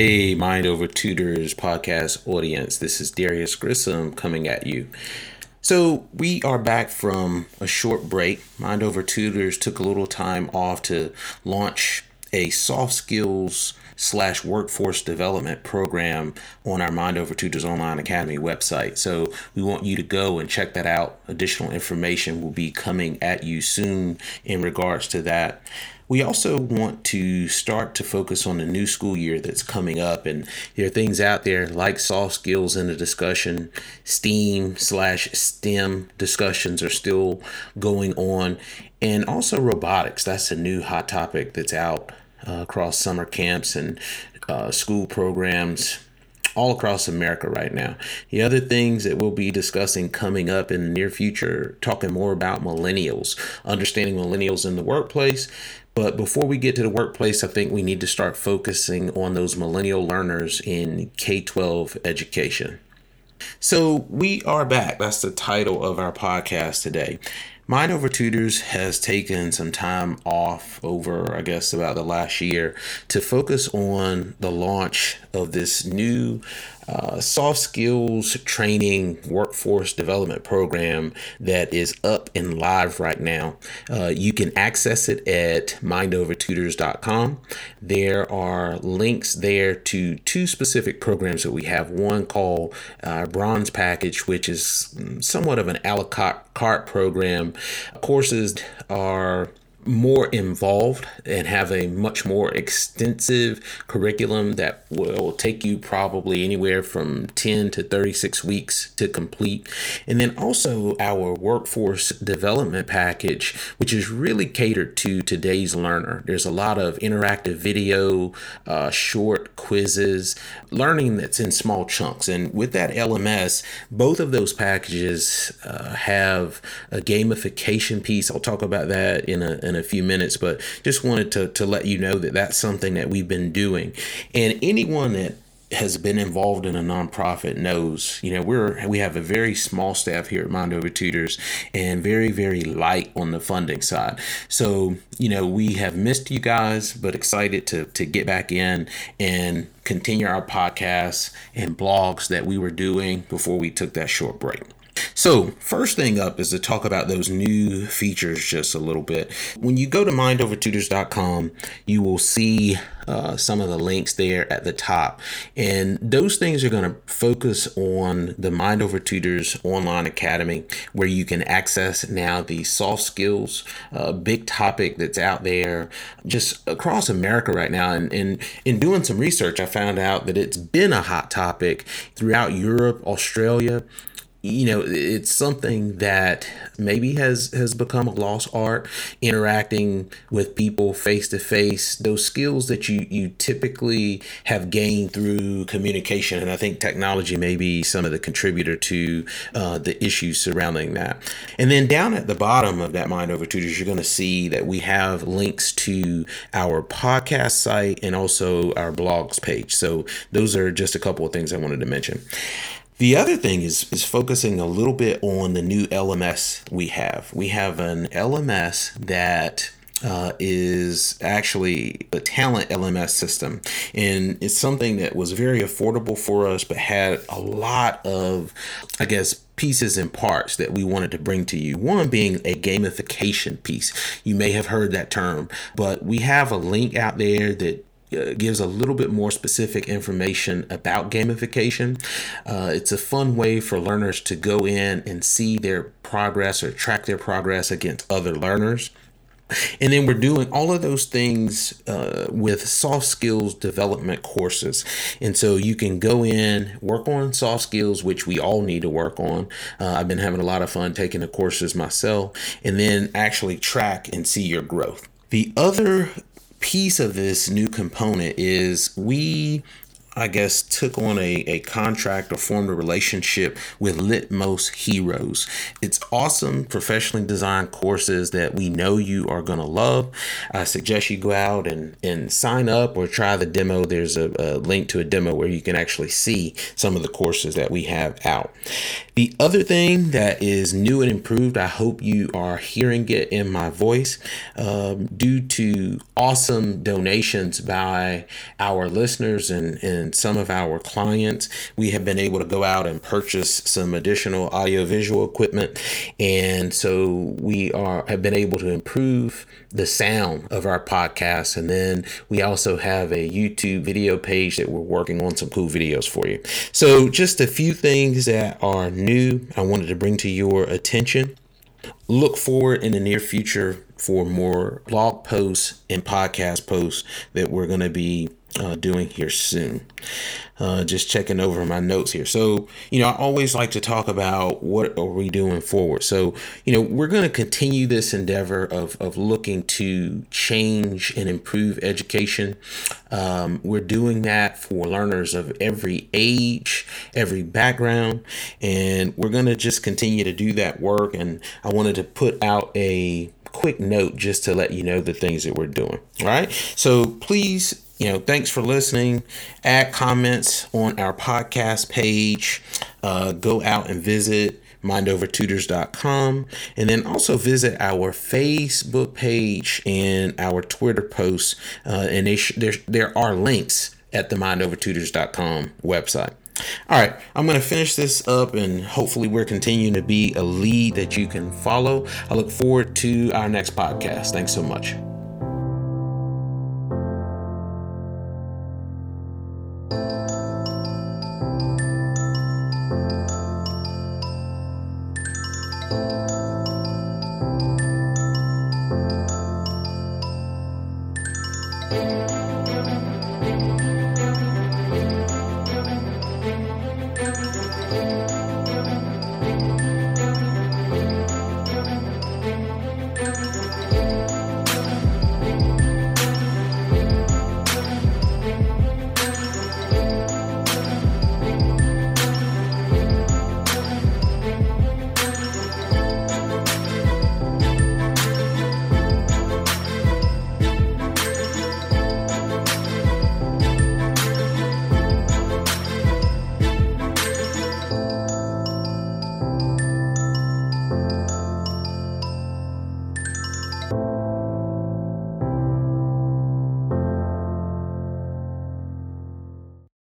Hey, Mind Over Tutors podcast audience. This is Darius Grissom coming at you. So, we are back from a short break. Mind Over Tutors took a little time off to launch a soft skills slash workforce development program on our Mind Over Tutors Online Academy website. So we want you to go and check that out. Additional information will be coming at you soon in regards to that. We also want to start to focus on the new school year that's coming up, and there are things out there like soft skills in the discussion, STEAM slash STEM discussions are still going on, and also robotics. That's a new hot topic that's out uh, across summer camps and uh, school programs all across America right now. The other things that we'll be discussing coming up in the near future, talking more about millennials, understanding millennials in the workplace, but before we get to the workplace, I think we need to start focusing on those millennial learners in K 12 education. So we are back. That's the title of our podcast today. Mind Over Tutors has taken some time off over, I guess, about the last year to focus on the launch of this new uh, soft skills training workforce development program that is up and live right now. Uh, you can access it at mindovertutors.com. There are links there to two specific programs that we have. One called uh, Bronze Package, which is somewhat of an a la carte program. Courses are more involved and have a much more extensive curriculum that will take you probably anywhere from 10 to 36 weeks to complete. And then also our workforce development package, which is really catered to today's learner. There's a lot of interactive video, uh, short quizzes, learning that's in small chunks. And with that LMS, both of those packages uh, have a gamification piece. I'll talk about that in a, in a few minutes, but just wanted to, to let you know that that's something that we've been doing. And anyone that has been involved in a nonprofit knows, you know, we're we have a very small staff here at Mind Over Tutors and very, very light on the funding side. So, you know, we have missed you guys, but excited to to get back in and continue our podcasts and blogs that we were doing before we took that short break. So, first thing up is to talk about those new features just a little bit. When you go to mindovertutors.com, you will see uh, some of the links there at the top. And those things are going to focus on the Mind Over Tutors online academy, where you can access now the soft skills, uh, big topic that's out there just across America right now. And, and in doing some research, I found out that it's been a hot topic throughout Europe, Australia, you know it's something that maybe has has become a lost art interacting with people face to face those skills that you you typically have gained through communication and i think technology may be some of the contributor to uh, the issues surrounding that. And then down at the bottom of that mind over tutors you're going to see that we have links to our podcast site and also our blogs page. So those are just a couple of things i wanted to mention the other thing is is focusing a little bit on the new LMS we have. We have an LMS that uh, is actually a talent LMS system. And it's something that was very affordable for us, but had a lot of, I guess, pieces and parts that we wanted to bring to you. One being a gamification piece. You may have heard that term, but we have a link out there that gives a little bit more specific information about gamification. Uh, it's a fun way for learners to go in and see their progress or track their progress against other learners. And then we're doing all of those things uh, with soft skills development courses. And so you can go in, work on soft skills, which we all need to work on. Uh, I've been having a lot of fun taking the courses myself, and then actually track and see your growth. The other piece of this new component is we I guess, took on a, a contract or formed a relationship with Litmos Heroes. It's awesome, professionally designed courses that we know you are going to love. I suggest you go out and, and sign up or try the demo. There's a, a link to a demo where you can actually see some of the courses that we have out. The other thing that is new and improved, I hope you are hearing it in my voice, um, due to awesome donations by our listeners and, and some of our clients. We have been able to go out and purchase some additional audiovisual equipment. And so we are have been able to improve the sound of our podcast. And then we also have a YouTube video page that we're working on some cool videos for you. So just a few things that are new I wanted to bring to your attention. Look forward in the near future for more blog posts and podcast posts that we're going to be uh, doing here soon. Uh, just checking over my notes here. So, you know, I always like to talk about what are we doing forward. So, you know, we're going to continue this endeavor of, of looking to change and improve education. Um, we're doing that for learners of every age, every background, and we're going to just continue to do that work. And I wanted to put out a quick note just to let you know the things that we're doing. All right. So please you know, thanks for listening. Add comments on our podcast page. Uh, go out and visit mindovertutors.com and then also visit our facebook page and our twitter posts uh, and they sh- there, there are links at the mindovertutors.com website all right, I'm going to finish this up and hopefully we're continuing to be a lead that you can follow. I look forward to our next podcast. Thanks so much.